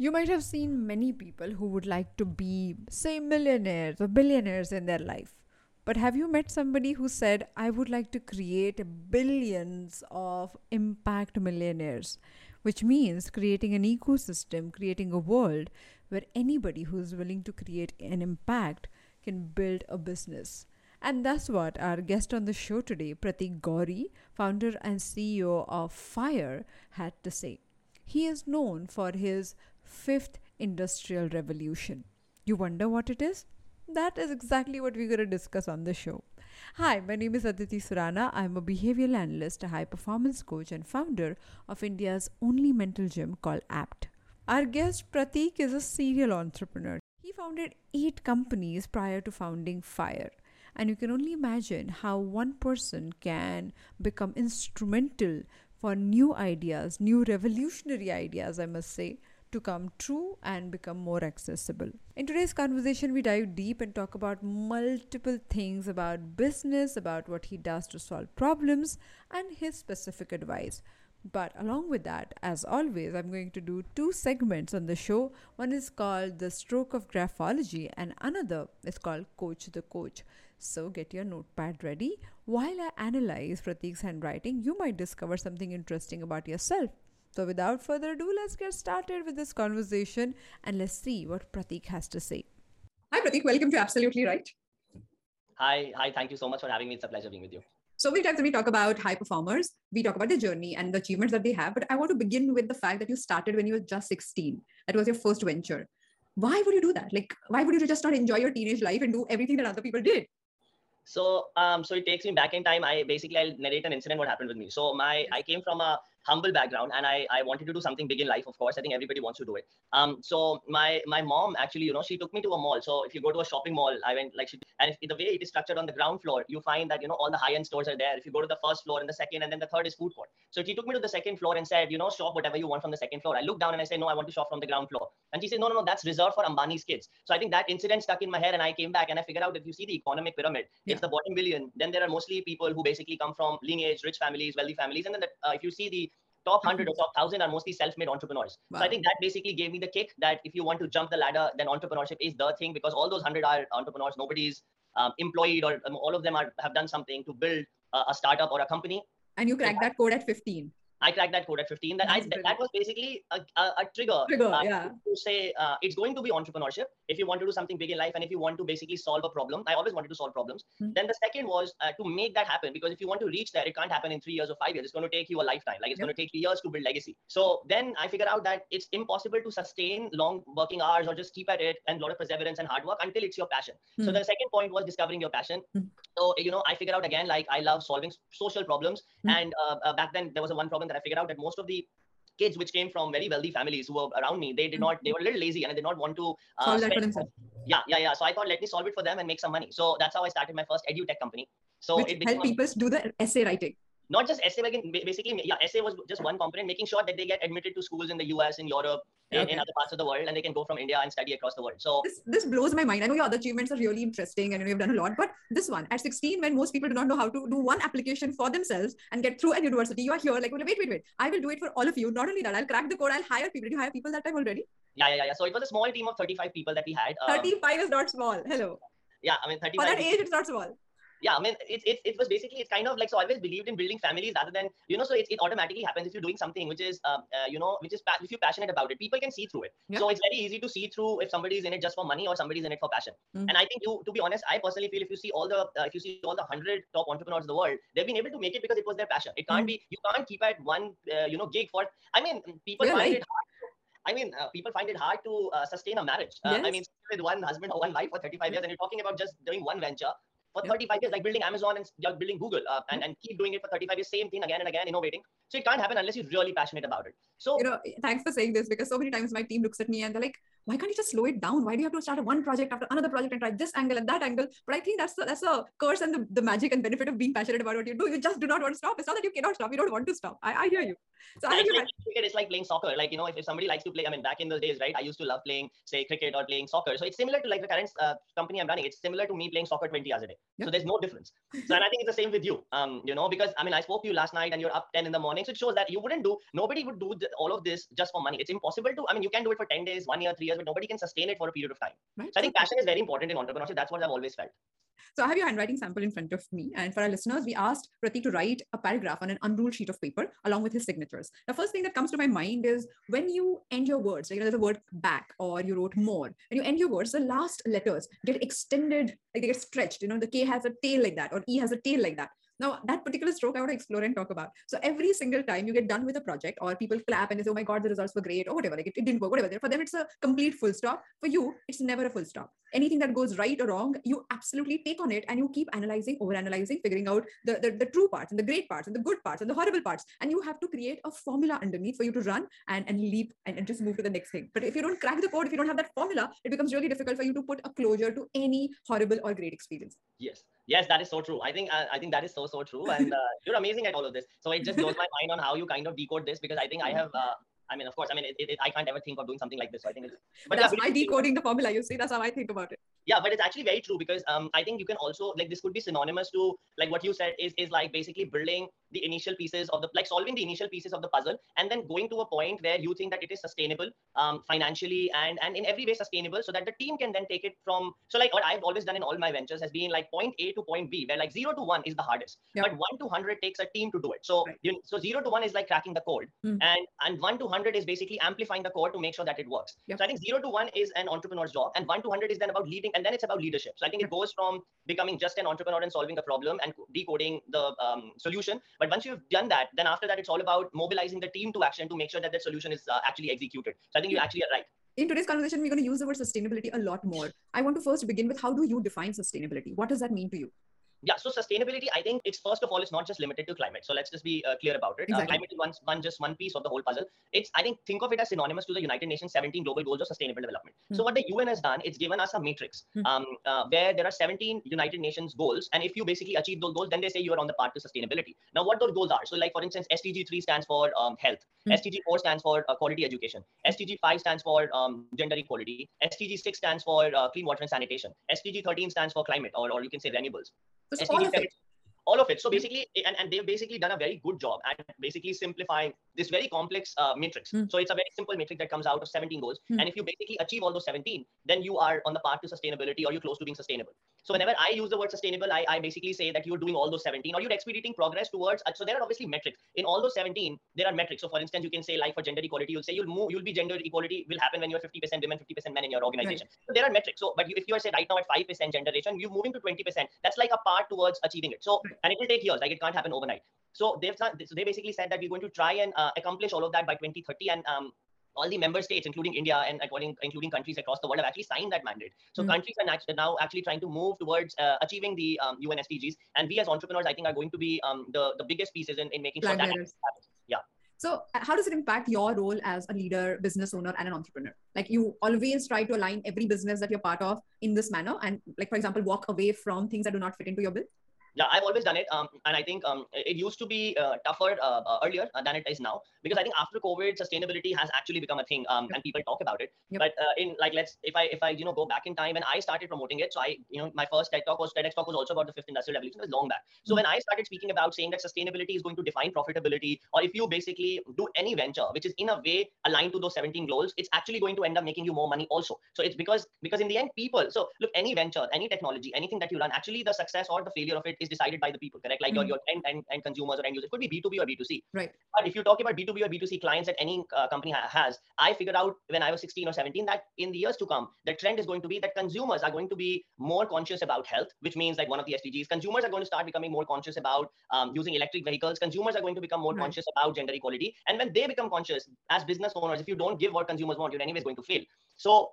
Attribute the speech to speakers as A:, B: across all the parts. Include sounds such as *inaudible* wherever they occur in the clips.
A: You might have seen many people who would like to be, say, millionaires or billionaires in their life. But have you met somebody who said, I would like to create billions of impact millionaires? Which means creating an ecosystem, creating a world where anybody who is willing to create an impact can build a business. And that's what our guest on the show today, Pratik Gauri, founder and CEO of FIRE, had to say. He is known for his fifth industrial revolution. You wonder what it is? That is exactly what we're going to discuss on the show. Hi, my name is Aditi Surana. I'm a behavioral analyst, a high performance coach, and founder of India's only mental gym called APT. Our guest Pratik is a serial entrepreneur. He founded eight companies prior to founding FIRE. And you can only imagine how one person can become instrumental for new ideas, new revolutionary ideas, I must say, to come true and become more accessible. In today's conversation, we dive deep and talk about multiple things about business, about what he does to solve problems, and his specific advice. But along with that, as always, I'm going to do two segments on the show. One is called The Stroke of Graphology, and another is called Coach the Coach. So get your notepad ready. While I analyze Pratik's handwriting, you might discover something interesting about yourself. So, without further ado, let's get started with this conversation and let's see what Pratik has to say.
B: Hi, Pratik. Welcome to Absolutely Write.
C: Hi, hi. Thank you so much for having me. It's a pleasure being with you.
B: So many times when we talk about high performers, we talk about their journey and the achievements that they have. But I want to begin with the fact that you started when you were just 16. That was your first venture. Why would you do that? Like, why would you just not enjoy your teenage life and do everything that other people did?
C: So, um, so it takes me back in time. I basically I'll narrate an incident what happened with me. So, my I came from a humble background and I, I wanted to do something big in life of course. I think everybody wants to do it. Um so my my mom actually you know she took me to a mall. So if you go to a shopping mall i went like she and if, the way it is structured on the ground floor you find that you know all the high end stores are there. If you go to the first floor and the second and then the third is food court. So she took me to the second floor and said you know shop whatever you want from the second floor. I looked down and i said no i want to shop from the ground floor. And she said no no no that's reserved for ambani's kids. So i think that incident stuck in my head and i came back and i figured out if you see the economic pyramid yeah. it's the bottom billion then there are mostly people who basically come from lineage rich families wealthy families and then the, uh, if you see the top 100 or top 1000 are mostly self-made entrepreneurs. Wow. so i think that basically gave me the kick that if you want to jump the ladder then entrepreneurship is the thing because all those 100 are entrepreneurs. Nobody's um, employed or um, all of them are, have done something to build uh, a startup or a company.
B: And you cracked that code at 15
C: I cracked that code at 15. That I, *laughs* that was basically a, a, a trigger,
B: trigger uh, yeah.
C: to say uh, it's going to be entrepreneurship. If you want to do something big in life and if you want to basically solve a problem, I always wanted to solve problems. Mm-hmm. Then the second was uh, to make that happen because if you want to reach there, it can't happen in three years or five years. It's going to take you a lifetime. Like it's yep. going to take years to build legacy. So then I figured out that it's impossible to sustain long working hours or just keep at it and a lot of perseverance and hard work until it's your passion. Mm-hmm. So the second point was discovering your passion. Mm-hmm. So you know, I figured out again like I love solving social problems, hmm. and uh, uh, back then there was a one problem that I figured out that most of the kids which came from very wealthy families who were around me, they did not, they were a little lazy and they did not want to
B: uh, solve that for.
C: Yeah, yeah, yeah. So I thought, let me solve it for them and make some money. So that's how I started my first edu tech company. So
B: which it help people do the essay writing
C: not just essay making basically yeah essay was just one component making sure that they get admitted to schools in the us in europe in, okay. in, other parts of the world and they can go from india and study across the world. So
B: this, this blows my mind. I know your other achievements are really interesting and you've done a lot but this one at 16 when most people do not know how to do one application for themselves and get through a university you are here like wait wait wait i will do it for all of you. Not only that i'll crack the code i'll hire people. Did you hire people that time already?
C: Yeah yeah yeah. So it was a small team of 35 people that we had
B: um, 35 is not small. Hello.
C: Yeah i mean 35
B: for that age it's not small
C: yeah, I mean, it, it, it was basically, it's kind of like, so I always believed in building families rather than, you know, so it, it automatically happens if you're doing something which is, uh, uh, you know, which is, if you're passionate about it, people can see through it. Yeah. So it's very easy to see through if somebody's in it just for money or somebody's in it for passion. Mm-hmm. And I think you, to be honest, I personally feel if you see all the, uh, if you see all the 100 top entrepreneurs in the world, they've been able to make it because it was their passion. It can't mm-hmm. be, you can't keep at one, uh, you know, gig for, I mean, people find right. it hard I mean, uh, people find it hard to uh, sustain a marriage. Uh, yes. I mean, with one husband or one wife for 35 years, and you're talking about just doing one venture for 35 years, like building Amazon and building Google, uh, and, and keep doing it for 35 years, same thing again and again, innovating. So it can't happen unless you're really passionate about it. So
B: you know, thanks for saying this because so many times my team looks at me and they're like, why can't you just slow it down? Why do you have to start a one project after another project and try this angle and that angle? But I think that's the, that's a curse and the, the magic and benefit of being passionate about what you do. You just do not want to stop. It's not that you cannot stop. You don't want to stop. I, I hear you.
C: So I it's, like, it's like playing soccer. Like, you know, if, if somebody likes to play, I mean, back in those days, right, I used to love playing, say, cricket or playing soccer. So it's similar to like the current uh, company I'm running. It's similar to me playing soccer 20 hours a day. Yep. So there's no difference. So and I think it's the same with you. Um, you know, because I mean, I spoke to you last night and you're up 10 in the morning morning. So it shows that you wouldn't do, nobody would do the, all of this just for money. It's impossible to, I mean, you can do it for 10 days, one year, three years, but nobody can sustain it for a period of time.
B: Right.
C: So I think passion is very important in entrepreneurship. That's what I've always felt.
B: So I have your handwriting sample in front of me. And for our listeners, we asked Pratik to write a paragraph on an unruled sheet of paper along with his signatures. The first thing that comes to my mind is when you end your words, like you know, there's a word back or you wrote more. When you end your words, the last letters get extended, like they get stretched. You know, the K has a tail like that, or E has a tail like that. Now, that particular stroke I want to explore and talk about. So every single time you get done with a project or people clap and they say, oh my God, the results were great or whatever, like it, it didn't work, whatever. For them, it's a complete full stop. For you, it's never a full stop. Anything that goes right or wrong, you absolutely take on it and you keep analyzing, over analyzing, figuring out the, the, the true parts and the great parts and the good parts and the horrible parts. And you have to create a formula underneath for you to run and, and leap and, and just move to the next thing. But if you don't crack the code, if you don't have that formula, it becomes really difficult for you to put a closure to any horrible or great experience.
C: Yes. Yes, that is so true. I think uh, I think that is so so true, and uh, *laughs* you're amazing at all of this. So it just blows my mind on how you kind of decode this because I think I have. Uh, I mean, of course, I mean, it, it, I can't ever think of doing something like this. So I think it's.
B: But that's yeah, my decoding the formula. You see, that's how I think about it.
C: Yeah, but it's actually very true because um, I think you can also like this could be synonymous to like what you said is is like basically building the initial pieces of the like solving the initial pieces of the puzzle and then going to a point where you think that it is sustainable um, financially and and in every way sustainable so that the team can then take it from so like what I've always done in all my ventures has been like point A to point B where like zero to one is the hardest yep. but one to hundred takes a team to do it so right. you, so zero to one is like cracking the code mm. and and one to hundred is basically amplifying the code to make sure that it works yep. so I think zero to one is an entrepreneur's job and one to hundred is then about leading and then it's about leadership so I think it goes from becoming just an entrepreneur and solving the problem and decoding the um, solution but once you've done that, then after that, it's all about mobilizing the team to action to make sure that that solution is uh, actually executed. So I think you actually are right.
B: In today's conversation, we're going to use the word sustainability a lot more. I want to first begin with how do you define sustainability? What does that mean to you?
C: Yeah so sustainability i think it's first of all it's not just limited to climate. So let's just be uh, clear about it. Uh, exactly. uh, climate is one, one just one piece of the whole puzzle. It's i think think of it as synonymous to the united nations 17 global goals of sustainable development. Mm. so what the un has done it's given us a matrix mm. um, uh, where there are 17 united nations goals and if you basically achieve those goals then they say you are on the path to sustainability. Now what those goals are? So like for instance sdg 3 stands for um, health. Mm. sdg 4 stands for uh, quality education. Sdg 5 stands for um, gender equality. Sdg 6 stands for uh, clean water and sanitation. Sdg 13 stands for climate or, or you can say renewables
B: so SDG 7
C: all of it. So basically, and, and they've basically done a very good job at basically simplifying this very complex uh, matrix. Mm. So it's a very simple matrix that comes out of 17 goals. Mm. And if you basically achieve all those 17, then you are on the path to sustainability or you're close to being sustainable. So whenever I use the word sustainable, I, I basically say that you're doing all those 17 or you're expediting progress towards. Uh, so there are obviously metrics. In all those 17, there are metrics. So for instance, you can say like for gender equality, you'll say you'll move, you'll be gender equality will happen when you're 50% women, 50% men in your organization. Right. So there are metrics. So but you, if you are say right now at 5% gender ratio, you're moving to 20%. That's like a part towards achieving it. So and it will take years. Like it can't happen overnight. So they've so they basically said that we're going to try and uh, accomplish all of that by 2030 and um, all the member states, including India and according, including countries across the world, have actually signed that mandate. So mm-hmm. countries are now actually trying to move towards uh, achieving the um, UN SDGs. And we as entrepreneurs, I think, are going to be um, the, the biggest pieces in, in making sure that happens. Yeah.
B: So, uh, how does it impact your role as a leader, business owner, and an entrepreneur? Like, you always try to align every business that you're part of in this manner, and, like, for example, walk away from things that do not fit into your bill
C: yeah i've always done it um, and i think um, it used to be uh, tougher uh, uh, earlier uh, than it is now because i think after covid sustainability has actually become a thing um, and people talk about it yep. but uh, in like let's if i if i you know go back in time and i started promoting it so i you know my first TED talk was TEDx talk was also about the fifth industrial revolution it was long back so mm-hmm. when i started speaking about saying that sustainability is going to define profitability or if you basically do any venture which is in a way aligned to those 17 goals it's actually going to end up making you more money also so it's because because in the end people so look any venture any technology anything that you run actually the success or the failure of it is decided by the people, correct? Like mm-hmm. your, your end, end, end consumers or end users. It could be B2B or B2C.
B: Right.
C: But if you talk about B2B or B2C clients that any uh, company ha- has, I figured out when I was 16 or 17 that in the years to come, the trend is going to be that consumers are going to be more conscious about health, which means like one of the SDGs, consumers are going to start becoming more conscious about um, using electric vehicles. Consumers are going to become more right. conscious about gender equality. And when they become conscious as business owners, if you don't give what consumers want, you're anyways going to fail. So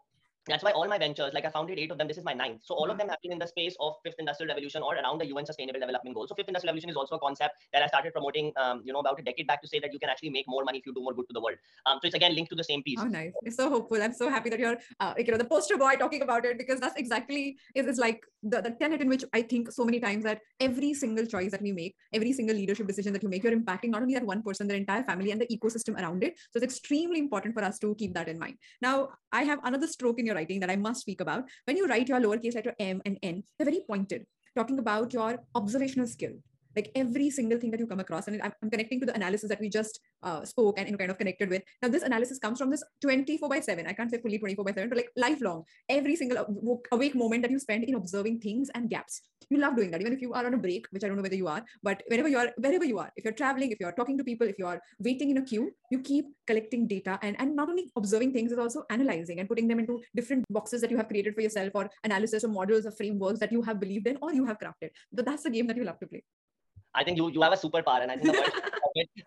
C: that's why all my ventures, like I founded eight of them, this is my ninth. So all of them have been in the space of fifth industrial revolution or around the UN sustainable development goals. So fifth industrial revolution is also a concept that I started promoting, um, you know, about a decade back to say that you can actually make more money if you do more good to the world. Um, so it's again linked to the same piece.
B: Oh, nice. It's so hopeful. I'm so happy that you're, uh, you know, the poster boy talking about it because that's exactly, is, is like the, the tenet in which I think so many times that every single choice that we make, every single leadership decision that you make, you're impacting not only that one person, their entire family and the ecosystem around it. So it's extremely important for us to keep that in mind. Now, I have another stroke in your writing that I must speak about. When you write your lowercase letter m and n, they're very pointed, talking about your observational skill like every single thing that you come across and I'm, I'm connecting to the analysis that we just uh, spoke and you know, kind of connected with. Now this analysis comes from this 24 by 7 i can't say fully 24 by 7 but like lifelong. Every single awake moment that you spend in observing things and gaps. You love doing that even if you are on a break which i don't know whether you are but wherever you are wherever you are if you're traveling if you're talking to people if you are waiting in a queue you keep collecting data and and not only observing things is also analyzing and putting them into different boxes that you have created for yourself or analysis or models or frameworks that you have believed in or you have crafted. But that's the game that you love to play
C: I think you you have a superpower, and I think the world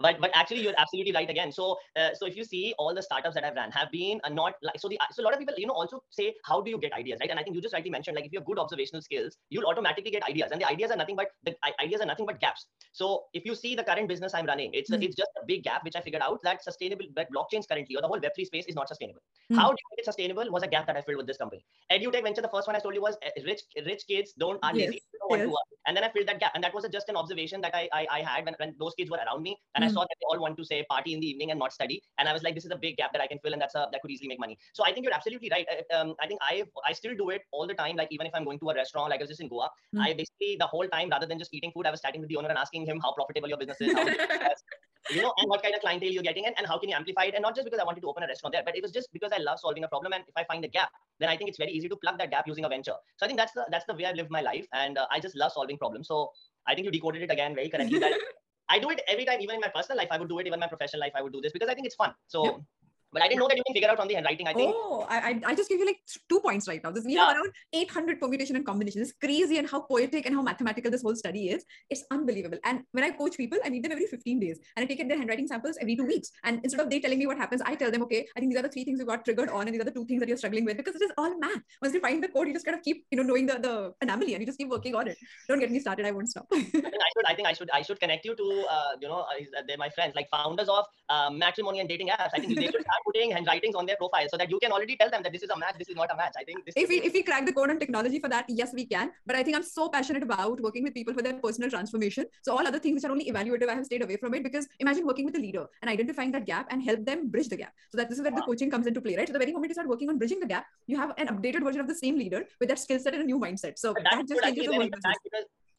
C: but but actually you're absolutely right again. So uh, so if you see all the startups that I've ran have been uh, not like so the so a lot of people you know also say how do you get ideas right? And I think you just rightly mentioned like if you have good observational skills, you'll automatically get ideas, and the ideas are nothing but the ideas are nothing but gaps. So if you see the current business I'm running, it's mm. it's just a big gap which I figured out that sustainable that blockchains currently or the whole Web3 space is not sustainable. Mm. How do you make it sustainable was a gap that I filled with this company. EduTech Venture, the first one I told you was uh, rich rich kids don't are yes. lazy, don't yes. and then I filled that gap, and that was a, just an observation that I I, I had when, when those kids were around me, and mm. I saw that they all want to say party in the evening and not study. And I was like, this is a big gap that I can fill, and that's a that could easily make money. So I think you're absolutely right. Uh, um, I think I I still do it all the time. Like even if I'm going to a restaurant, like I was just in Goa, mm. I basically the whole time rather than just eating food, I was chatting with the owner and asking him how profitable your business is. *laughs* you know, and what kind of clientele you're getting, and, and how can you amplify it? And not just because I wanted to open a restaurant there, but it was just because I love solving a problem. And if I find a gap, then I think it's very easy to plug that gap using a venture. So I think that's the that's the way I live my life, and uh, I just love solving problems. So I think you decoded it again very correctly. That *laughs* I do it every time, even in my personal life, I would do it. Even my professional life, I would do this because I think it's fun. So. But I didn't know that you can figure out on the handwriting. I think.
B: Oh, I, I just give you like two points right now. This we yeah. have around 800 permutation and combinations. It's crazy and how poetic and how mathematical this whole study is. It's unbelievable. And when I coach people, I meet them every 15 days and I take their handwriting samples every two weeks. And instead of they telling me what happens, I tell them, okay, I think these are the three things you got triggered on, and these are the two things that you're struggling with because it is all math. Once you find the code, you just kind of keep, you know, knowing the, the anomaly and you just keep working on it. Don't get me started. I won't stop. I,
C: think I should. I think I should. I should connect you to, uh, you know, uh, they're my friends, like founders of uh, matrimony and dating apps. I think they should *laughs* putting handwritings on their profile so that you can already tell them that this is a match, this is not a match. I think
B: if we, if we crack the code on technology for that, yes, we can. But I think I'm so passionate about working with people for their personal transformation. So all other things which are only evaluative, I have stayed away from it because imagine working with a leader and identifying that gap and help them bridge the gap. So that this is where wow. the coaching comes into play, right? So the very moment you start working on bridging the gap, you have an updated version of the same leader with that skill set and a new mindset. So that just changes the whole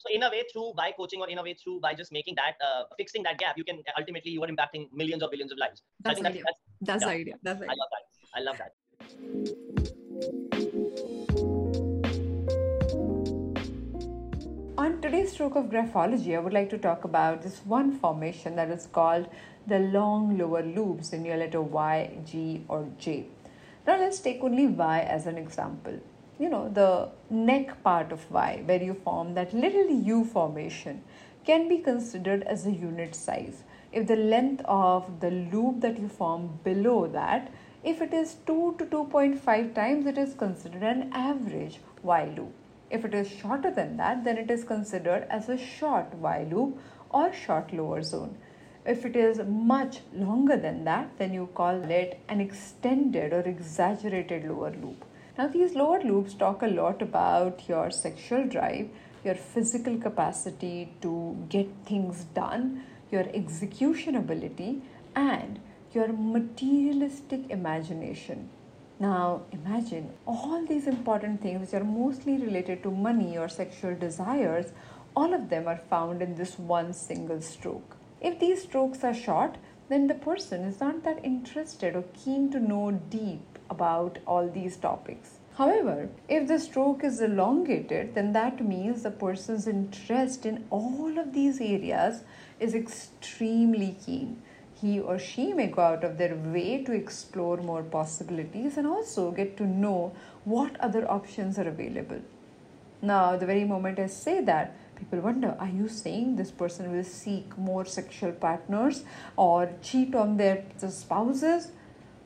C: so in a way through by coaching or in a way through by just making that uh, fixing that gap you can ultimately you are impacting millions or billions of lives
B: that's, so the, idea. That's, that's, yeah, the idea that's the idea. i
C: love that i love that
A: on today's stroke of graphology, I would like to talk about this one formation that is called the long lower loops in your letter Y, G, or J. Now let's take only Y as an example. You know, the neck part of Y, where you form that little U formation, can be considered as a unit size. If the length of the loop that you form below that if it is 2 to 2.5 times, it is considered an average y loop. If it is shorter than that, then it is considered as a short y loop or short lower zone. If it is much longer than that, then you call it an extended or exaggerated lower loop. Now, these lower loops talk a lot about your sexual drive, your physical capacity to get things done, your execution ability, and your materialistic imagination. Now, imagine all these important things which are mostly related to money or sexual desires, all of them are found in this one single stroke. If these strokes are short, then the person is not that interested or keen to know deep about all these topics. However, if the stroke is elongated, then that means the person's interest in all of these areas is extremely keen he or she may go out of their way to explore more possibilities and also get to know what other options are available. Now, the very moment I say that, people wonder are you saying this person will seek more sexual partners or cheat on their spouses?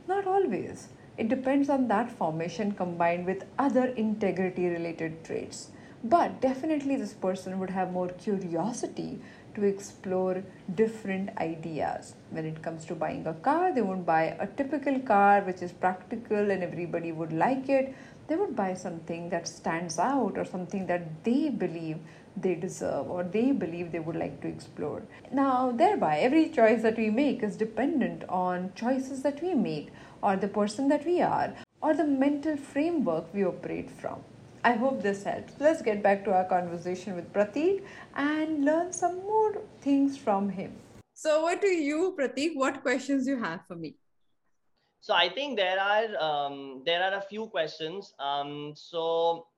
A: Not always. It depends on that formation combined with other integrity related traits. But definitely, this person would have more curiosity to explore different ideas. When it comes to buying a car, they won't buy a typical car which is practical and everybody would like it. They would buy something that stands out or something that they believe they deserve or they believe they would like to explore. Now, thereby, every choice that we make is dependent on choices that we make or the person that we are or the mental framework we operate from. I hope this helps. Let's get back to our conversation with Pratik and learn some more things from him.
B: So, what do you, Pratik? What questions you have for me?
C: So I think there are um, there are a few questions. Um, so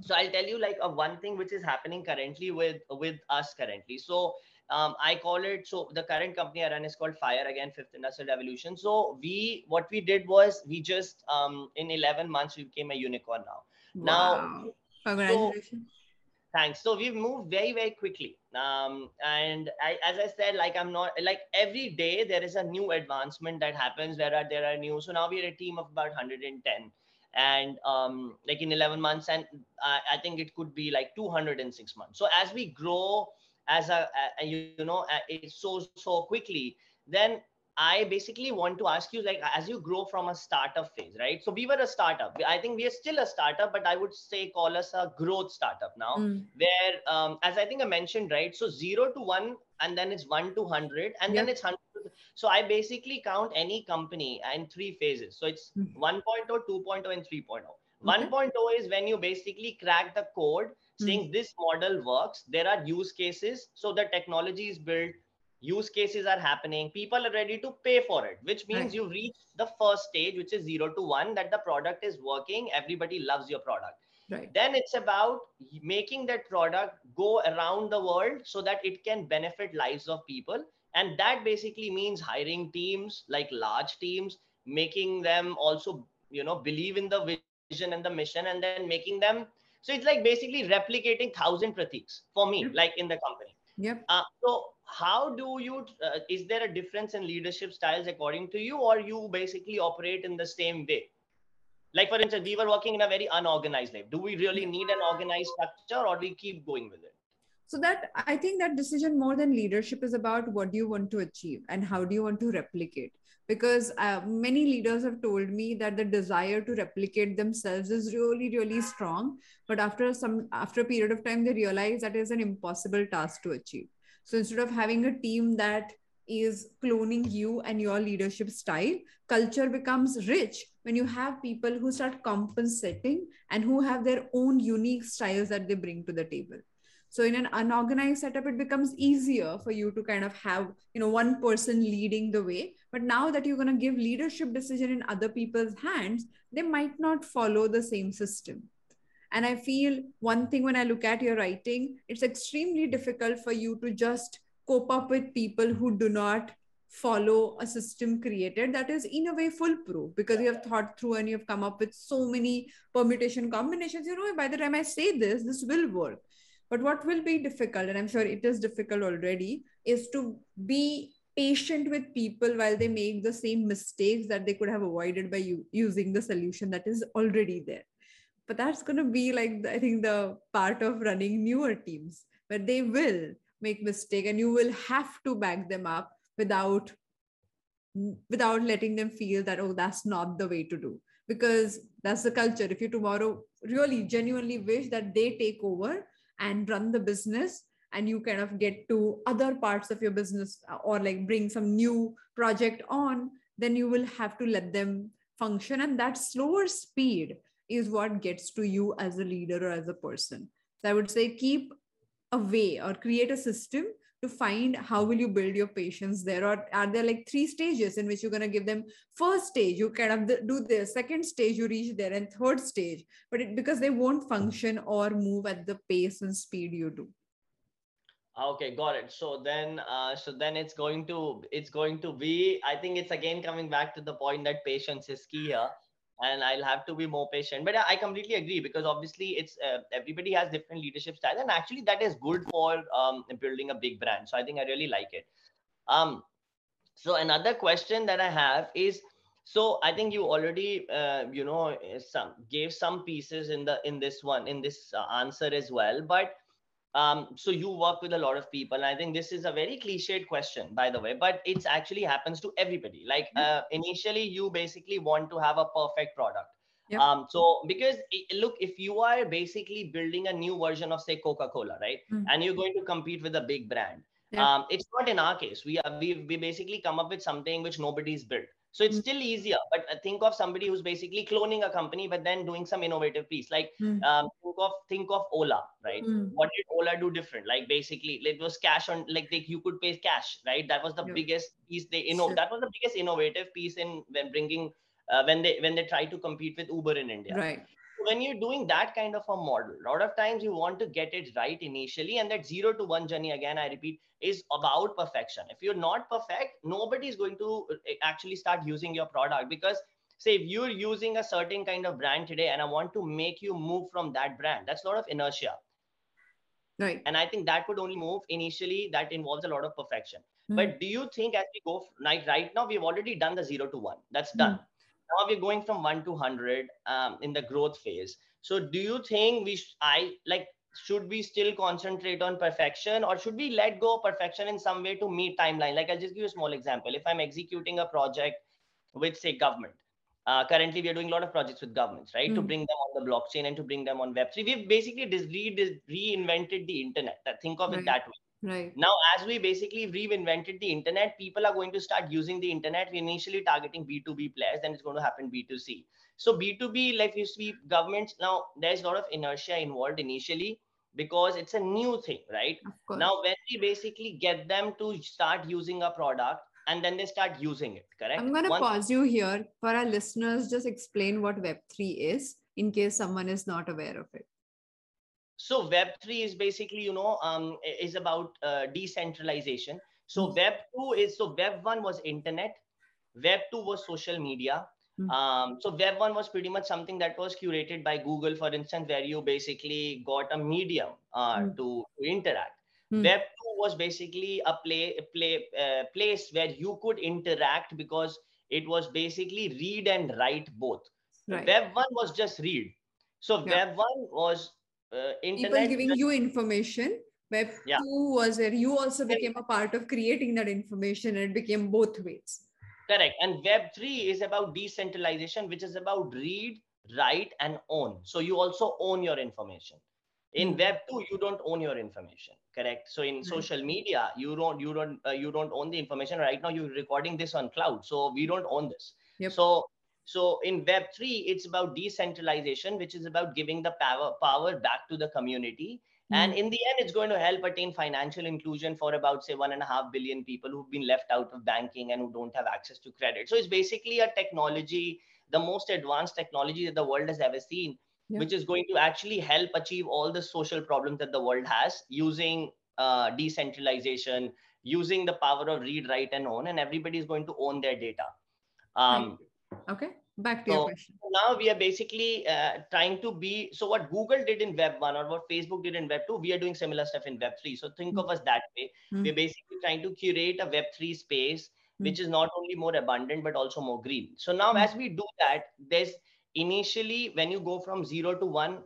C: so I'll tell you like a one thing which is happening currently with with us currently. So um, I call it so the current company I run is called Fire Again Fifth Industrial Revolution. So we what we did was we just um, in 11 months we became a unicorn now.
B: Wow.
C: Now,
B: congratulations.
C: So, thanks so we've moved very very quickly um, and I, as i said like i'm not like every day there is a new advancement that happens there are there are new so now we're a team of about 110 and um, like in 11 months and I, I think it could be like 206 months so as we grow as a, a you know a, so so quickly then I basically want to ask you, like, as you grow from a startup phase, right? So we were a startup. I think we are still a startup, but I would say call us a growth startup now, mm. where, um, as I think I mentioned, right? So zero to one, and then it's one to hundred, and then it's hundred. So I basically count any company in three phases. So it's mm. 1.0, 2.0, and 3.0. Okay. 1.0 is when you basically crack the code saying mm. this model works. There are use cases. So the technology is built use cases are happening people are ready to pay for it which means right. you reach the first stage which is 0 to 1 that the product is working everybody loves your product right then it's about making that product go around the world so that it can benefit lives of people and that basically means hiring teams like large teams making them also you know believe in the vision and the mission and then making them so it's like basically replicating thousand pratiks for me like in the company
B: Yep.
C: Uh, so how do you, uh, is there a difference in leadership styles according to you, or you basically operate in the same way? Like for instance, we were working in a very unorganized life. Do we really need an organized structure or do we keep going with it?
B: So that I think that decision more than leadership is about what do you want to achieve and how do you want to replicate because uh, many leaders have told me that the desire to replicate themselves is really really strong. But after some after a period of time they realize that is an impossible task to achieve. So instead of having a team that is cloning you and your leadership style culture becomes rich when you have people who start compensating and who have their own unique styles that they bring to the table so in an unorganized setup it becomes easier for you to kind of have you know one person leading the way. But now that you're going to give leadership decision in other people's hands they might not follow the same system. And i feel one thing when i look at your writing it's extremely difficult for you to just cope up with people who do not follow a system created that is in a way foolproof because you have thought through and you have come up with so many permutation combinations. You know by the time i say this this will work but what will be difficult and i'm sure it is difficult already is to be patient with people while they make the same mistakes that they could have avoided by u- using the solution that is already there. But that's going to be like i think the part of running newer teams where they will make mistake and you will have to back them up without without letting them feel that oh that's not the way to do. Because that's the culture. If you tomorrow really genuinely wish that they take over and run the business and you kind of get to other parts of your business uh, or like bring some new project on then you will have to let them function. And that slower speed is what gets to you as a leader or as a person. So i would say keep a way or create a system to find how will you build your patience there? Or are there like three stages in which you're going to give them first stage you kind of do the second stage you reach there and third stage but it, because they won't function or move at the pace and speed you do.
C: Okay got it. So then uh, so then it's going to it's going to be i think it's again coming back to the point that patience is key here and I'll have to be more patient. But I completely agree because obviously it's uh, everybody has different leadership style, and actually that is good for um, building a big brand. So I think I really like it. Um, so another question that I have is, so I think you already uh, you know some gave some pieces in the in this one in this uh, answer as well, but um, so you work with a lot of people and i think this is a very cliched question by the way but it's actually happens to everybody like mm-hmm. uh, initially you basically want to have a perfect product yep. um, so because look if you are basically building a new version of say coca-cola right mm-hmm. and you're going to compete with a big brand um, it's not in our case we, are, we we basically come up with something which nobody's built So it's
B: Mm.
C: still easier. But uh, think of somebody who's basically cloning a company, but then doing some innovative piece. Like
B: Mm.
C: um, think of think of Ola, right?
B: Mm.
C: What did Ola do different? Like basically, it was cash on like they, you could pay cash, right? That was the
B: Yeah.
C: biggest piece they you know
B: Sure.
C: that was the biggest innovative piece in when bringing uh, when they when they try to compete with Uber in India
B: Right.
C: When you're doing that kind of a model, a lot of times you want to get it right initially, and that zero to one journey, again, I repeat, is about perfection. If you're not perfect, nobody is going to uh, actually start using your product because, say, if you're using a certain kind of brand today, and I want to make you move from that brand, that's a lot of inertia.
B: Right.
C: And I think that would only move initially, that involves a lot of perfection.
B: Mm.
C: But do you think as we go, like right now, we've already done the zero to one, that's
B: Hmm.
C: done now we're going from 1 to 100 um, in the growth phase. So do you think we sh- i like should we still concentrate on perfection or should we let go of perfection in some way to meet timeline? Like i'll just give you a small example. If i'm executing a project with say government uh, currently we are doing a lot of projects with governments right? To
B: Mm.
C: bring them on the blockchain and to bring them on web3 we've basically dis- re- dis- reinvented the internet. Think of it that way
B: Right.
C: now, as we basically reinvented the internet, people are going to start using the internet. We're initially targeting B2B players, then it's going to happen B2C. So B2B, like you see, governments now there's a lot of inertia involved initially because it's a new thing, right? Now, when we basically get them to start using a product and then they start using it, correct?
B: I'm going to
C: Once-
B: pause you here for our listeners. Just explain what Web3 is in case someone is not aware of it.
C: So web3 is basically you know um, is about uh, decentralization so
B: Mm.
C: web 2 is so web 1 was internet web 2 was social media
B: Mm.
C: um, so web 1 was pretty much something that was curated by google for instance where you basically got a medium uh,
B: Mm.
C: to, to interact
B: Mm.
C: web 2 was basically a play a play uh, place where you could interact because it was basically read and write both
B: Right.
C: web 1 was just read so
B: Yeah.
C: web 1 was uh,
B: People giving you information. Web
C: Yeah.
B: 2 was where you also became a part of creating that information and it became both ways.
C: Correct. And Web3 is about decentralization, which is about read, write, and own. So you also own your information. In
B: Hmm.
C: Web2, you don't own your information. Correct. So in
B: Right.
C: social media, you don't you don't uh, you don't own the information. Right now, you're recording this on cloud, so we don't own this.
B: Yep.
C: So so in Web3, it's about decentralization, which is about giving the power power back to the community. And
B: Mm.
C: in the end, it's going to help attain financial inclusion for about, say, one and a half billion people who've been left out of banking and who don't have access to credit. So it's basically a technology, the most advanced technology that the world has ever seen,
B: Yeah.
C: which is going to actually help achieve all the social problems that the world has using uh, decentralization, using the power of read, write, and own, and everybody is going to own their data. Um,
B: okay. Back to your question.
C: now we are basically uh, trying to be so what google did in web 1 or what facebook did in web 2 we are doing similar stuff in web 3 so think of us that way
B: Mm.
C: we're basically trying to curate a web 3 space which is not only more abundant but also more green so now
B: Mm.
C: as we do that there's initially when you go from 0 to 1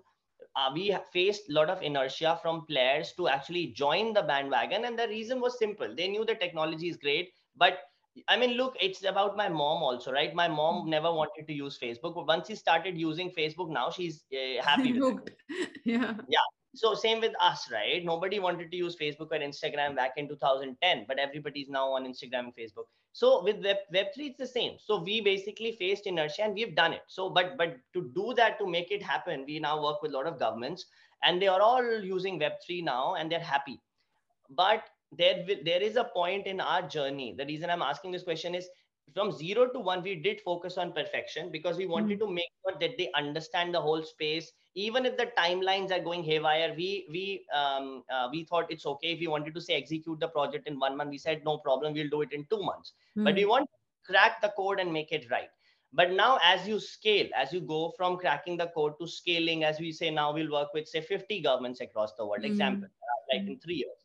C: uh, we faced a lot of inertia from players to actually join the bandwagon and the reason was simple they knew the technology is great but I mean, look, it's about my mom also, right? My mom never wanted to use Facebook, but once she started using Facebook, now she's uh, happy with it.
B: Hooked. *laughs* yeah.
C: So same with us, right? Nobody wanted to use Facebook or Instagram back in 2010, but everybody's now on Instagram and Facebook. So with Web Web3, it's the same. So we basically faced inertia and we've done it. So, but but to do that, to make it happen, we now work with a lot of governments, and they are all using Web3 now, and they're happy. But there will- there is a point in our journey. The reason I'm asking this question is from zero to one, we did focus on perfection because we wanted to make sure that they understand the whole space. Even if the timelines are going haywire, we we um, uh, we thought it's okay if we wanted to say execute the project in one month. We said no problem, we'll do it in two months. But
B: Mm.
C: we want to crack the code and make it right. But now, as you scale, as you go from cracking the code to scaling, as we say now, we'll work with say 50 governments across the world.
B: Mm.
C: Example, uh, like in three years.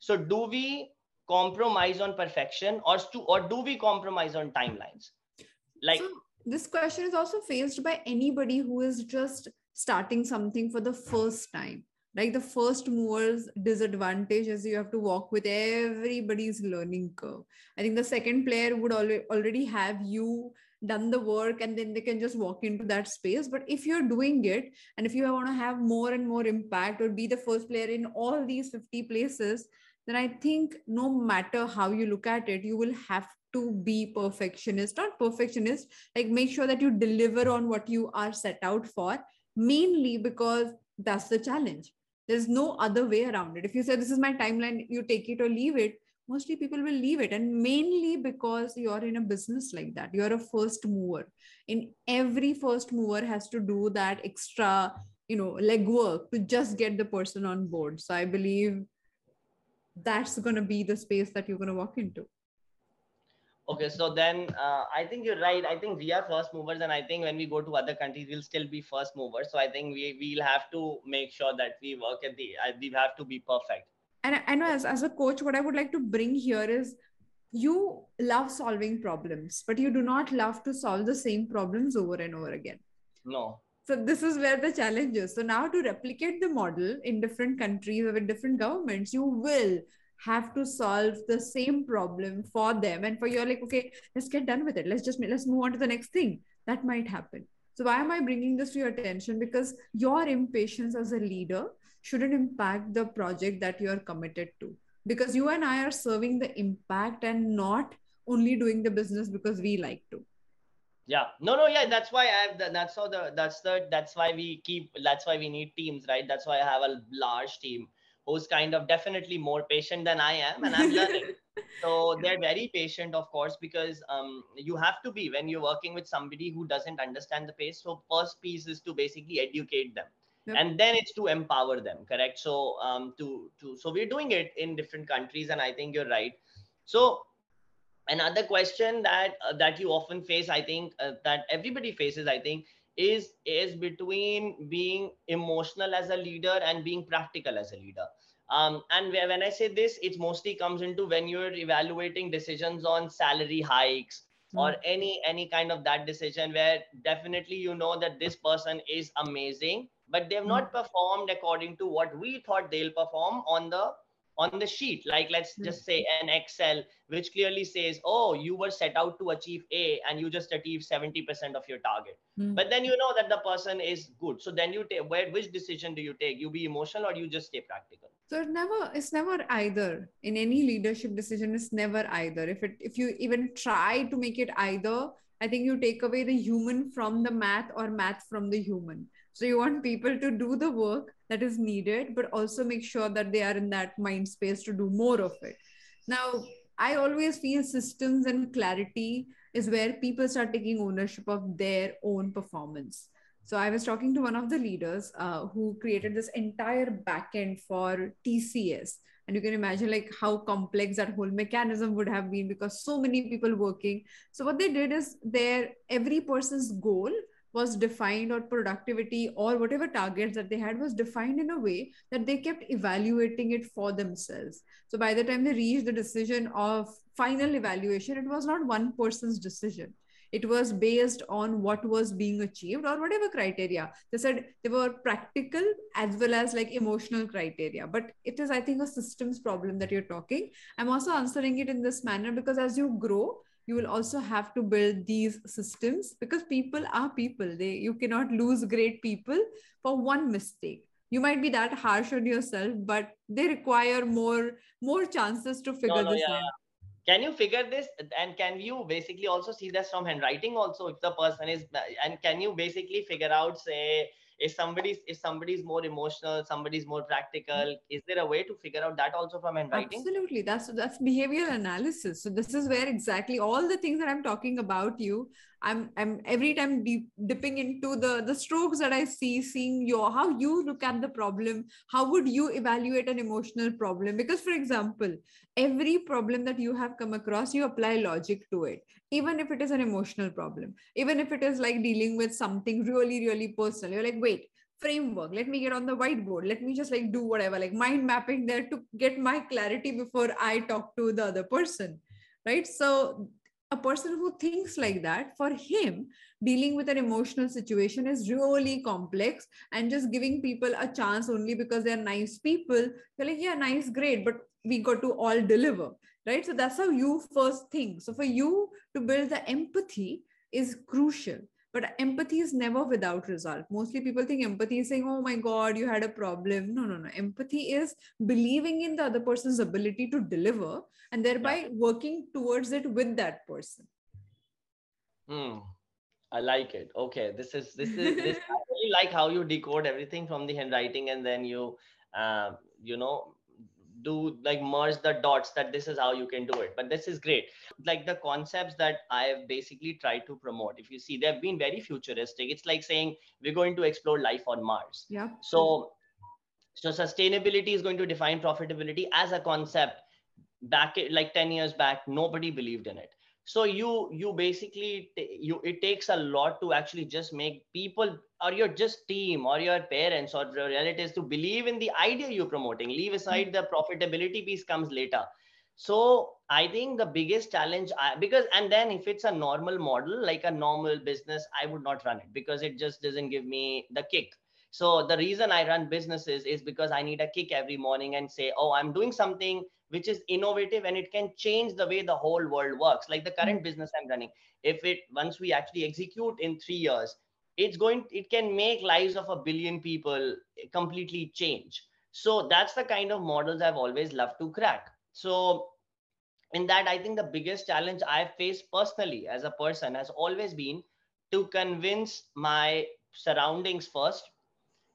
C: So, do we compromise on perfection, or stu- or do we compromise on timelines? Like,
B: So this question is also faced by anybody who is just starting something for the first time. Like the first mover's disadvantage is you have to walk with everybody's learning curve. I think the second player would al- already have you done the work and then they can just walk into that space. But if you're doing it and if you want to have more and more impact or be the first player in all these 50 places,
A: then I think no matter how you look at it, you will have to be perfectionist, not perfectionist, like make sure that you deliver on what you are set out for, mainly because that's the challenge. There's no other way around it. If you say this is my timeline, you take it or leave it, mostly people will leave it. And mainly because you're in a business like that, you're a first mover. In every first mover has to do that extra, you know, legwork to just get the person on board. So I believe that's going to be the space that you're going to walk into.
C: Okay so then uh, i think you're right. I think we are first movers and i think when we go to other countries we'll still be first movers. So i think we we'll have to make sure that we work at the uh, we have to be perfect.
A: And i know as, as a coach what i would like to bring here is you love solving problems but you do not love to solve the same problems over and over again.
C: No
A: so this is where the challenge is. So now to replicate the model in different countries or with different governments you will have to solve the same problem for them. And for you're like okay let's get done with it. Let's just let's move on to the next thing that might happen. So why am i bringing this to your attention? Because your impatience as a leader shouldn't impact the project that you're committed to. Because you and i are serving the impact and not only doing the business because we like to
C: yeah no no yeah that's why i have the, that's how the that's the that's why we keep that's why we need teams right that's why i have a large team who's kind of definitely more patient than I am, and I'm *laughs* learning. so they're very patient, of course, because um, you have to be when you're working with somebody who doesn't understand the pace. So first piece is to basically educate them. Yep. and then it's to empower them correct so um to to so we're doing it in different countries and i think you're right so another question that uh, that you often face i think uh, that everybody faces i think is is between being emotional as a leader and being practical as a leader um, and when I say this, it mostly comes into when you're evaluating decisions on salary hikes mm. or any any kind of that decision where definitely you know that this person is amazing, but they've mm. not performed according to what we thought they'll perform on the on the sheet. Like let's mm. just say an excel which clearly says oh you were set out to achieve a and you just achieved 70% of your target. Mm. but then you know that the person is good. So then you take where which decision do you take? You be emotional or you just stay practical?
A: So it never it's never either. In any leadership decision it's never either. If it if you even try to make it either i think you take away the human from the math or math from the human so you want people to do the work that is needed, but also make sure that they are in that mind space to do more of it. Now, I always feel systems and clarity is where people start taking ownership of their own performance. So I was talking to one of the leaders uh, who created this entire backend for TCS. And you can imagine like how complex that whole mechanism would have been because so many people working. So what they did is their every person's goal was defined or productivity or whatever targets that they had was defined in a way that they kept evaluating it for themselves. So by the time they reached the decision of final evaluation it was not one person's decision. It was based on what was being achieved or whatever criteria. They said they were practical as well as like emotional criteria. But it is i think a systems problem that you're talking. I'm also answering it in this manner because as you grow you will also have to build these systems because people are people. They you cannot lose great people for one mistake. You might be that harsh on yourself but they require more more chances to figure no, no, this yeah, out.
C: can you figure this? And can you basically also see this from handwriting also if the person is and can you basically figure out say if somebody's if somebody's more emotional somebody's more practical mm-hmm. is there a way to figure out that also from handwriting?
A: Absolutely. That's that's behavioral analysis. So this is where exactly all the things that i'm talking about you i'm i'm every time deep, dipping into the the strokes that i see seeing your how you look at the problem how would you evaluate an emotional problem? Because for example every problem that you have come across you apply logic to it even if it is an emotional problem. Even if it is like dealing with something really really personal. You're like wait framework let me get on the whiteboard. Let me just like do whatever like mind mapping there to get my clarity before i talk to the other person right? So a person who thinks like that for him dealing with an emotional situation is really complex and just giving people a chance only because they're nice people they're like yeah nice great but we got to all deliver right? So that's how you first think. So for you to build the empathy is crucial
B: but empathy is never without result. Mostly people think empathy is saying oh my god you had a problem. No no no. Empathy is believing in the other person's ability to deliver and thereby yeah. working towards it with that person.
C: Hmm. i like it. Okay. This is this is this *laughs* i really like how you decode everything from the handwriting and then you uh, you know do like merge the dots that this is how you can do it. But this is great. Like the concepts that i've basically tried to promote if you see they've been very futuristic. It's like saying we're going to explore life on mars.
B: Yeah.
C: So so sustainability is going to define profitability as a concept back like 10 years back nobody believed in it so you you basically you it takes a lot to actually just make people or your just team or your parents or your relatives to believe in the idea you're promoting. Leave aside hmm. the profitability piece comes later. So i think the biggest challenge I, because and then if it's a normal model like a normal business i would not run it because it just doesn't give me the kick so the reason i run businesses is because i need a kick every morning and say oh i'm doing something which is innovative and it can change the way the whole world works like the current mm-hmm. business i'm running. If it once we actually execute in 3 years it's going it can make lives of a billion people completely change. So that's the kind of models i've always loved to crack. So in that i think the biggest challenge i've faced personally as a person has always been to convince my surroundings first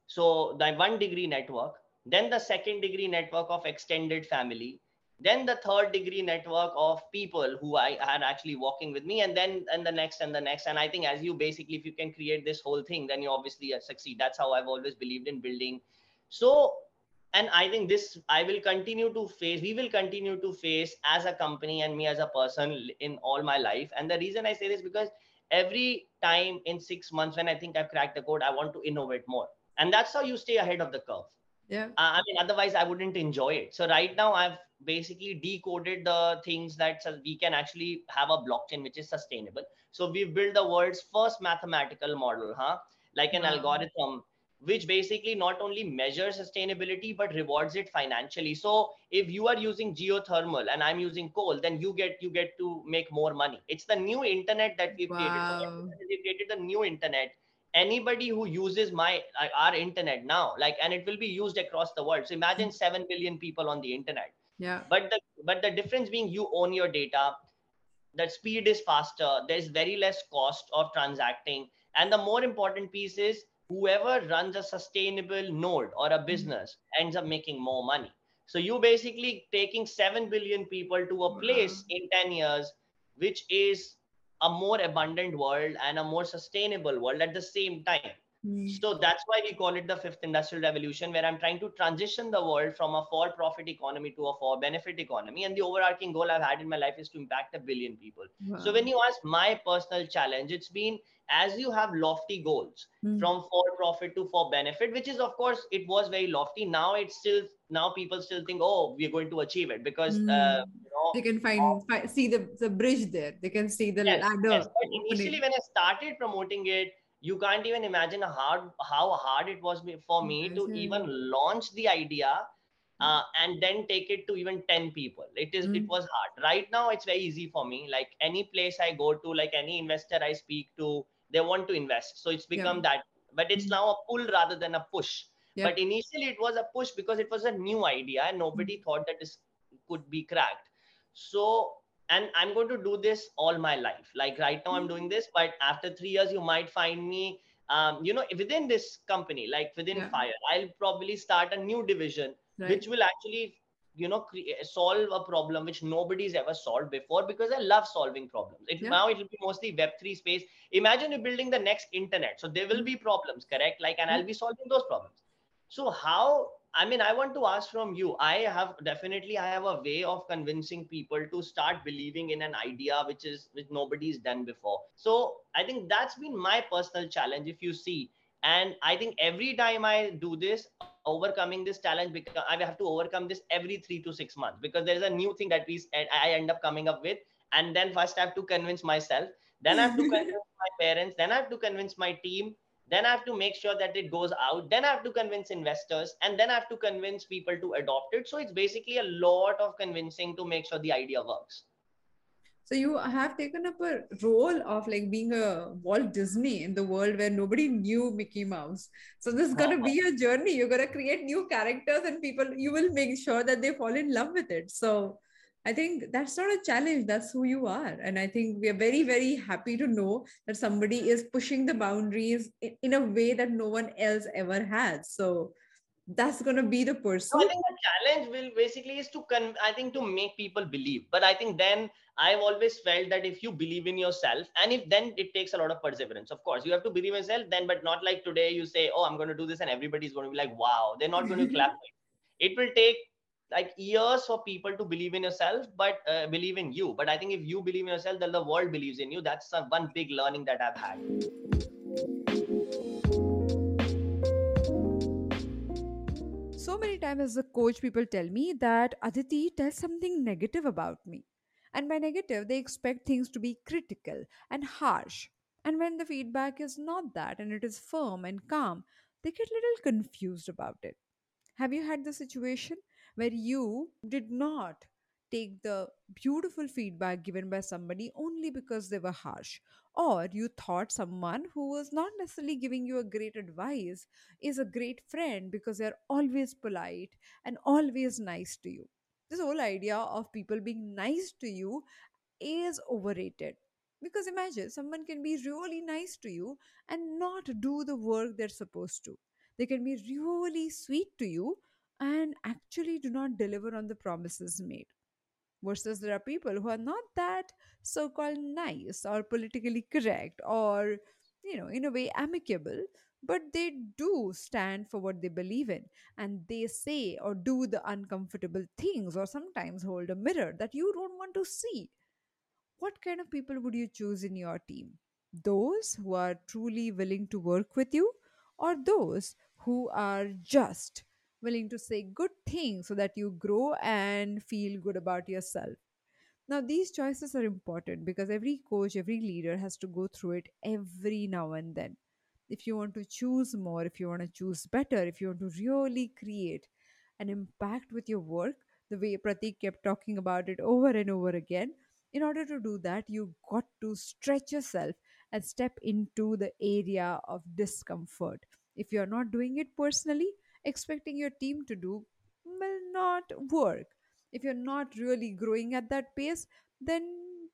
C: so the one degree network then the second degree network of extended family then the third degree network of people who i had actually walking with me and then and the next and the next. And i think as you basically if you can create this whole thing then you obviously uh, succeed. That's how i've always believed in building. So and i think this i will continue to face we will continue to face as a company and me as a person in all my life. And the reason i say this because every time in 6 months when i think i've cracked the code i want to innovate more and that's how you stay ahead of the curve.
B: Yeah. Uh, i
C: mean otherwise i wouldn't enjoy it. So right now i've basically decoded the things that we can actually have a blockchain which is sustainable. So we've built the world's first mathematical model huh? Like an wow. algorithm which basically not only measures sustainability but rewards it financially. So if you are using geothermal and i'm using coal then you get you get to make more money. It's the new internet that we've wow. created we've created the new internet anybody who uses my our internet now like and it will be used across the world. So imagine 7 billion people on the internet.
B: Yeah.
C: But the but the difference being you own your data that speed is faster there's very less cost of transacting. And the more important piece is whoever runs a sustainable node or a business mm-hmm. ends up making more money. So you basically taking 7 billion people to a place wow. in 10 years which is a more abundant world and a more sustainable world at the same time. Mm. So that's why we call it the fifth industrial revolution, where I'm trying to transition the world from a for profit economy to a for benefit economy. And the overarching goal I've had in my life is to impact a billion people. Wow. So when you ask my personal challenge, it's been as you have lofty goals mm. from for profit to for benefit, which is, of course, it was very lofty. Now it's still, now people still think, oh, we're going to achieve it because, mm. uh, you know,
B: they can find, uh, find, see the, the bridge there. They can see the yes, ladder. Yes.
C: But initially, when I started promoting it, you can't even imagine how hard, how hard it was for me to even launch the idea uh, and then take it to even 10 people it is mm. it was hard right now it's very easy for me like any place i go to like any investor i speak to they want to invest so it's become yeah. that but it's now a pull rather than a push yeah. but initially it was a push because it was a new idea and nobody mm. thought that this could be cracked so and i'm going to do this all my life like right now i'm doing this but after three years you might find me um, you know within this company like within yeah. 5ire i'll probably start a new division right. which will actually you know eh, solve a problem which nobody's ever solved before because i love solving problems it, yeah. now it will be mostly web3 space imagine you're building the next internet so there will be problems correct like and i'll be solving those problems so how I mean, I want to ask from you. I have definitely I have a way of convincing people to start believing in an idea which is which nobody's done before. So I think that's been my personal challenge. If you see, and I think every time I do this, overcoming this challenge, because I have to overcome this every three to six months because there is a new thing that we I end up coming up with, and then first I have to convince myself, then I have to *laughs* convince my parents, then I have to convince my team, then i have to make sure that it goes out. Then i have to convince investors. And then i have to convince people to adopt it. So it's basically a lot of convincing to make sure the idea works
B: So you have taken up a role of like being a Walt Disney in the world where nobody knew Mickey Mouse. So this is gonna be uh-huh. a journey. You're gonna create new characters and people you will make sure that they fall in love with it. So I think that's not a challenge. That's who you are. And I think we are very, very happy to know that somebody is pushing the boundaries in, in a way that no one else ever has. So that's going to be the person.
C: So I think the challenge will basically is to, con- I think, to make people believe. But I think then I've always felt that if you believe in yourself, and if then it takes a lot of perseverance, of course, you have to believe in yourself, then, but not like today you say, oh, I'm going to do this, and everybody's going to be like, wow, they're not going *laughs* to clap. It will take like years for people to believe in yourself but uh, believe in you but i think if you believe in yourself then the world believes in you that's uh, one big learning that i've had
A: so many times as a coach people tell me that aditi tells something negative about me. And by negative they expect things to be critical and harsh. And when the feedback is not that and it is firm and calm they get little confused about it. Have you had the situation where you did not take the beautiful feedback given by somebody only because they were harsh? Or you thought someone who was not necessarily giving you a great advice is a great friend because they're always polite and always nice to you. This whole idea of people being nice to you is overrated. Because imagine someone can be really nice to you and not do the work they're supposed to. They can be really sweet to you and actually do not deliver on the promises made. Versus there are people who are not that so called nice or politically correct or, you know, in a way amicable, but they do stand for what they believe in and they say or do the uncomfortable things or sometimes hold a mirror that you don't want to see what kind of people would you choose in your team? Those who are truly willing to work with you, or those who are just willing to say good things so that you grow and feel good about yourself? Now, these choices are important because every coach, every leader has to go through it every now and then. If you want to choose more, if you want to choose better, if you want to really create an impact with your work, the way Pratik kept talking about it over and over again, in order to do that, you've got to stretch yourself and step into the area of discomfort. If you're not doing it personally, expecting your team to do will not work. If you're not really growing at that pace, then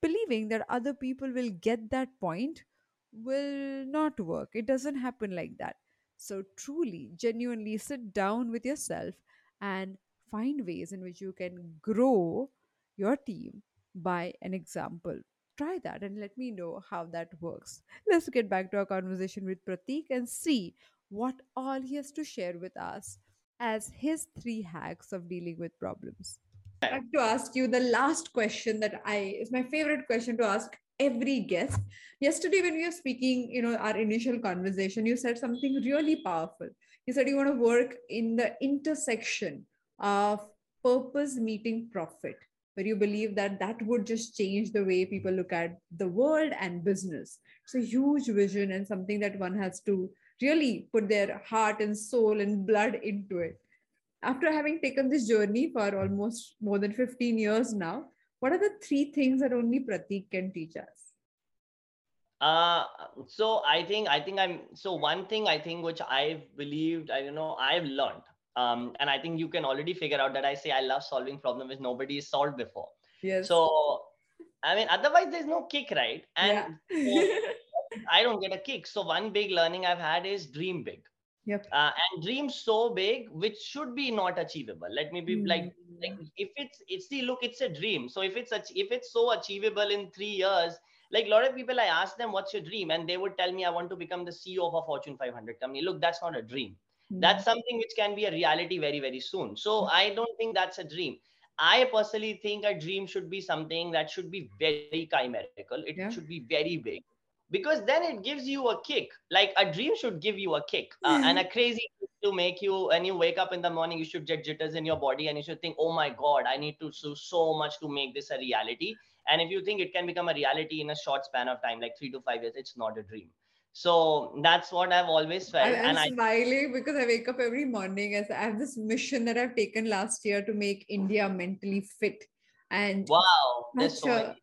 A: believing that other people will get that point will not work. It doesn't happen like that. So, truly, genuinely sit down with yourself and find ways in which you can grow your team by an example. Try that and let me know how that works. Let's get back to our conversation with Pratik and see what all he has to share with us as his three hacks of dealing with problems.
B: I'd like to ask you the last question that I is my favorite question to ask every guest. Yesterday, when we were speaking, you know, our initial conversation, you said something really powerful. You said you want to work in the intersection of purpose meeting profit, where you believe that that would just change the way people look at the world and business. It's a huge vision and something that one has to really put their heart and soul and blood into it. After having taken this journey for almost more than 15 years now, what are the three things that only Pratik can teach us?
C: Uh, so I think I think I'm so one thing I think which I've believed I don't know I've learned um, and I think you can already figure out that I say I love solving problems which nobody has solved before.
B: Yes.
C: So I mean otherwise there's no kick right and
B: yeah. *laughs*
C: I don't get a kick. So one big learning I've had is dream big.
B: Yep.
C: Uh, and dream so big, which should be not achievable. Let me be
B: Mm.
C: like, like if it's it's see, look, it's a dream. So if it's if it's so achievable in three years, like a lot of people, I ask them, "What's your dream?" and they would tell me, "I want to become the CEO of a Fortune 500 company." Look, that's not a dream. That's something which can be a reality very very soon. So I don't think that's a dream. I personally think a dream should be something that should be very chimerical. It
B: Yeah.
C: should be very big because then it gives you a kick. Like a dream should give you a kick uh, and a crazy to make you. And you wake up in the morning, you should get jitters in your body, and you should think, "Oh my God, I need to do so much to make this a reality." And if you think it can become a reality in a short span of time, like three to five years, it's not a dream. So that's what I've always felt,
B: I'm
C: and I
B: smiling because I wake up every morning as I have this mission that I've taken last year to make India mentally fit. And
C: wow, that's so
B: a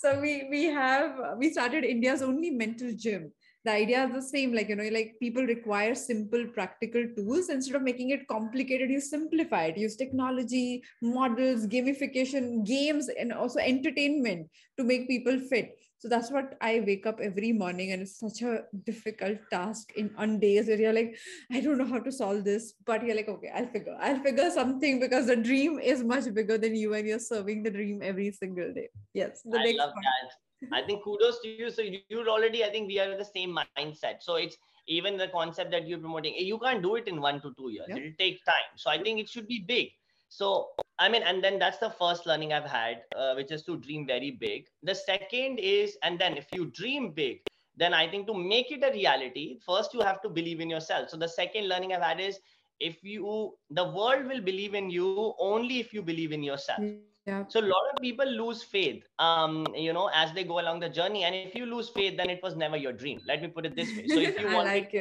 A: so we we have we started india's only mental gym. The idea is the same like you know like people require simple practical tools. Instead of making it complicated you simplify it. Use technology models gamification games and also entertainment to make people fit so that's what i wake up every morning and it's such a difficult task in on days where you're like i don't know how to solve this but you're like okay i'll figure i'll figure something because the dream is much bigger than you and you're serving the dream every single day yes the
C: I
A: next
C: love
A: one.
C: that. I think kudos to you. So you- you're already, I think we are the same mindset. So it's even the concept that you're promoting, you can't do it in one to two years.
A: Yeah.
C: It'll take time. So I think it should be big. So I mean, and then that's the first learning I've had, uh, which is to dream very big. The second is, and then if you dream big, then I think to make it a reality, first you have to believe in yourself. So the second learning I've had is if you, the world will believe in you only if you believe in yourself.
A: Yeah
C: So a lot of people lose faith, um, you know, as they go along the journey. And if you lose faith, then it was never your dream. Let me put it this way. So if *laughs* you want,
A: like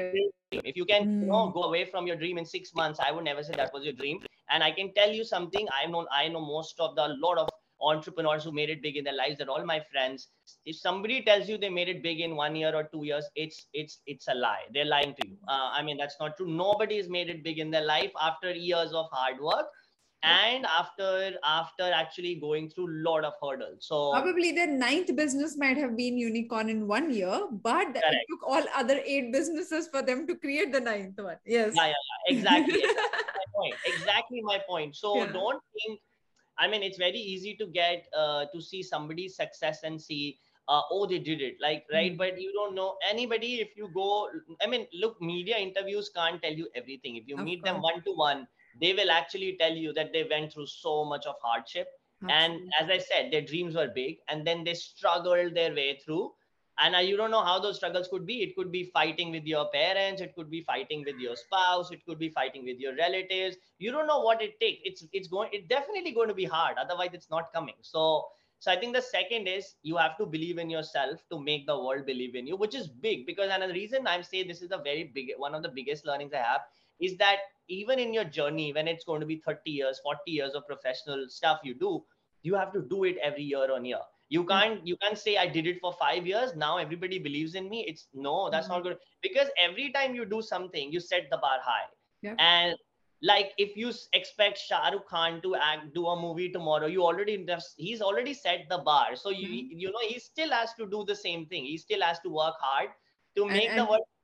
C: if you can, you know,
A: Mm.
C: go away from your dream in six months, I would never say that was your dream. And I can tell you something. I know, I know most of the lot of entrepreneurs who made it big in their lives. That all my friends. If somebody tells you they made it big in one year or two years, it's it's it's a lie. They're lying to you. Uh, I mean, that's not true. Nobody has made it big in their life after years of hard work and after after actually going through a lot of hurdles so
A: Probably their ninth business might have been unicorn in one year, but it took all other eight businesses for them to create the ninth one. Yes.
C: yeah, yeah, exactly. *laughs* Exactly my point. Exactly my point. So
A: Yeah.
C: don't think i mean it's very easy to get uh, to see somebody's success and see uh, oh they did it. Like right?
A: Mm.
C: but you don't know. Anybody if you go i mean look media interviews can't tell you everything. If you
A: Of
C: meet them one to one they will actually tell you that they went through so much of hardship. And as i said their dreams were big and then they struggled their way through. And uh, you don't know how those struggles could be. It could be fighting with your parents. It could be fighting with your spouse. It could be fighting with your relatives. You don't know what it takes. It's it's going it's definitely going to be hard. Otherwise it's not coming. So so i think the second is you have to believe in yourself to make the world believe in you which is big. Because and the reason i'm saying this is a very big one of the biggest learnings i have is that even in your journey when it's going to be 30 years 40 years of professional stuff you do you have to do it every year on year. You can't you can't say i did it for five years now everybody believes in me. It's no that's not good. Because every time you do something you set the bar high.
A: Yeah.
C: and like if you expect Shah Rukh Khan to act do a movie tomorrow you already he's already set the bar. So you
A: Mhm.
C: you know he still has to do the same thing. He still has to work hard to
A: And-
C: make the
A: and-
C: world still believe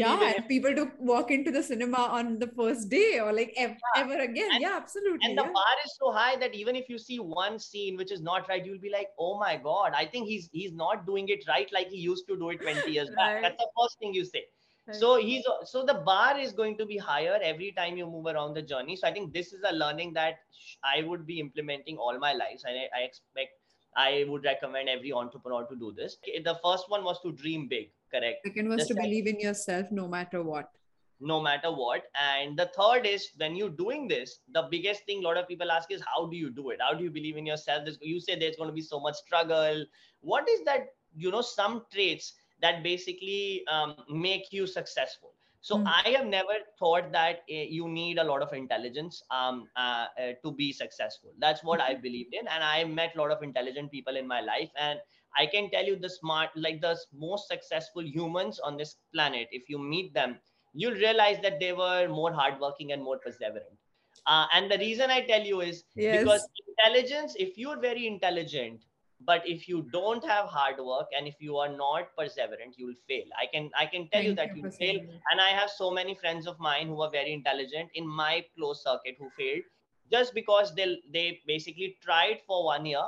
A: yeah,
C: in
A: people to walk into the cinema on the first day or like ev- ever again.
C: And-
A: yeah, absolutely.
C: and the bar is so high that even if you see one scene which is not right you'll be like oh my god i think he's he's not doing it right like he used to do it 20 years back that's the first thing you say
A: Right.
C: so he's so the bar is going to be higher every time you move around the journey so i think this is a learning that i would be implementing all my life and I, I expect i would recommend every entrepreneur to do this the first one was to dream big correct
A: Second was
C: the
A: to
C: second-
A: believe in yourself no matter what.
C: no matter what. And the third is when you're doing this, the biggest thing a lot of people ask is how do you do it? How do you believe in yourself? You say there's going to be so much struggle. What is that? You know, some traits that basically um, make you successful. So
A: Mm.
C: I have never thought that uh, you need a lot of intelligence um, uh, uh, to be successful. That's what I *laughs* believed in, and I met a lot of intelligent people in my life, and I can tell you the smart, like the most successful humans on this planet. If you meet them, you'll realize that they were more hardworking and more perseverant. Uh, and the reason I tell you is
A: Yes.
C: because intelligence, if you're very intelligent, but if you don't have hard work and if you are not perseverant, you will fail. I can I can tell you that you fail. And I have so many friends of mine who are very intelligent in my close circuit who failed just because they they basically tried for one year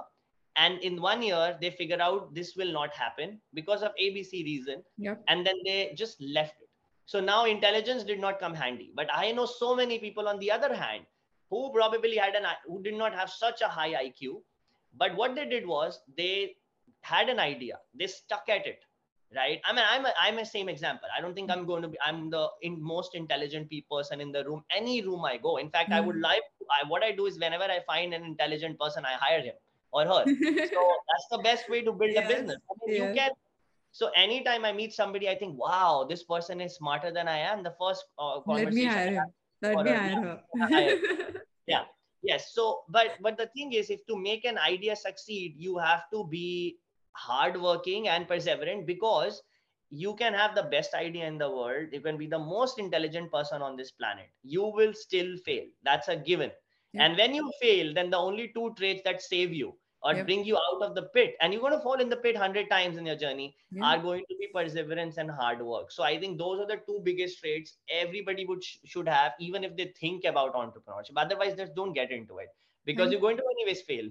C: and in one year they figure out this will not happen because of abc reason.
A: Yep.
C: and then they just left it. So now intelligence did not come handy. But i know so many people on the other hand who probably had an who did not have such a high iq but what they did was they had an idea. They stuck at it right? I mean i'm a, i'm a same example. I don't think i'm going to be i'm the in, most intelligent pe- person in the room any room i go. In fact i would
A: Mm.
C: like I, what i do is whenever i find an intelligent person i hire him or her *laughs* so that's the best way to build a business I mean, you
A: yes.
C: can so anytime i meet somebody i think wow this person is smarter than i am the first uh,
A: Let me
C: conversation I
A: hire him. Let me hire her.
C: hire. *laughs* yes so but but the thing is if to make an idea succeed you have to be hardworking and perseverant because you can have the best idea in the world you can be the most intelligent person on this planet you will still fail that's a given
B: Yeah.
C: and when you fail then the only two traits that save you or
B: Yep.
C: bring you out of the pit and you're going to fall in the pit 100 times in your journey
B: Yeah.
C: are going to be perseverance and hard work so i think those are the two biggest traits everybody would sh- should have even if they think about entrepreneurship otherwise just don't get into it because
B: Thank-
C: you're going to anyways fail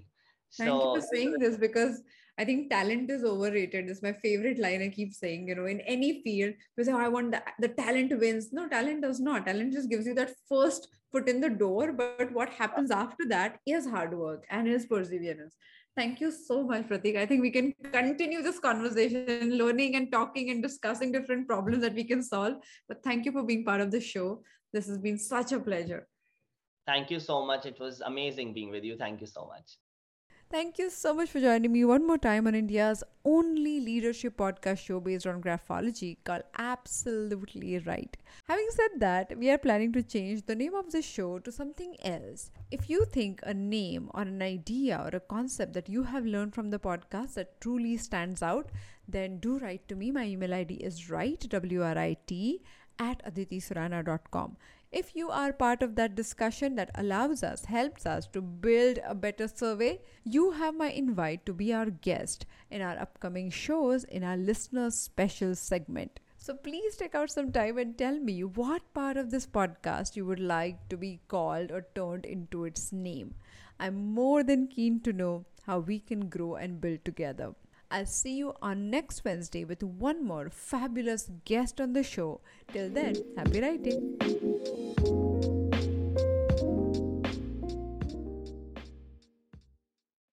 B: Thank you for saying this because I think talent is overrated. It's my favorite line I keep saying, you know, in any field, because oh, I want the, the talent wins. No, talent does not. Talent just gives you that first foot in the door. But what happens after that is hard work and is perseverance. Thank you so much, Pratik. I think we can continue this conversation, learning and talking and discussing different problems that we can solve. But thank you for being part of the show. This has been such a pleasure.
C: thank you so much it was amazing being with you thank you so much
A: Thank you so much for joining me one more time on India's only leadership podcast show based on graphology called Absolutely Write. Having said that, we are planning to change the name of the show to something else. If you think a name or an idea or a concept that you have learned from the podcast that truly stands out, then do write to me. My email ID is write, W-R-I-T, at aditisurana.com. If you are part of that discussion that allows us, helps us to build a better survey, you have my invite to be our guest in our upcoming shows in our listeners special segment. So please take out some time and tell me what part of this podcast you would like to be called or turned into its name. I'm more than keen to know how we can grow and build together. I'll see you on next Wednesday with one more fabulous guest on the show. Till then, happy writing.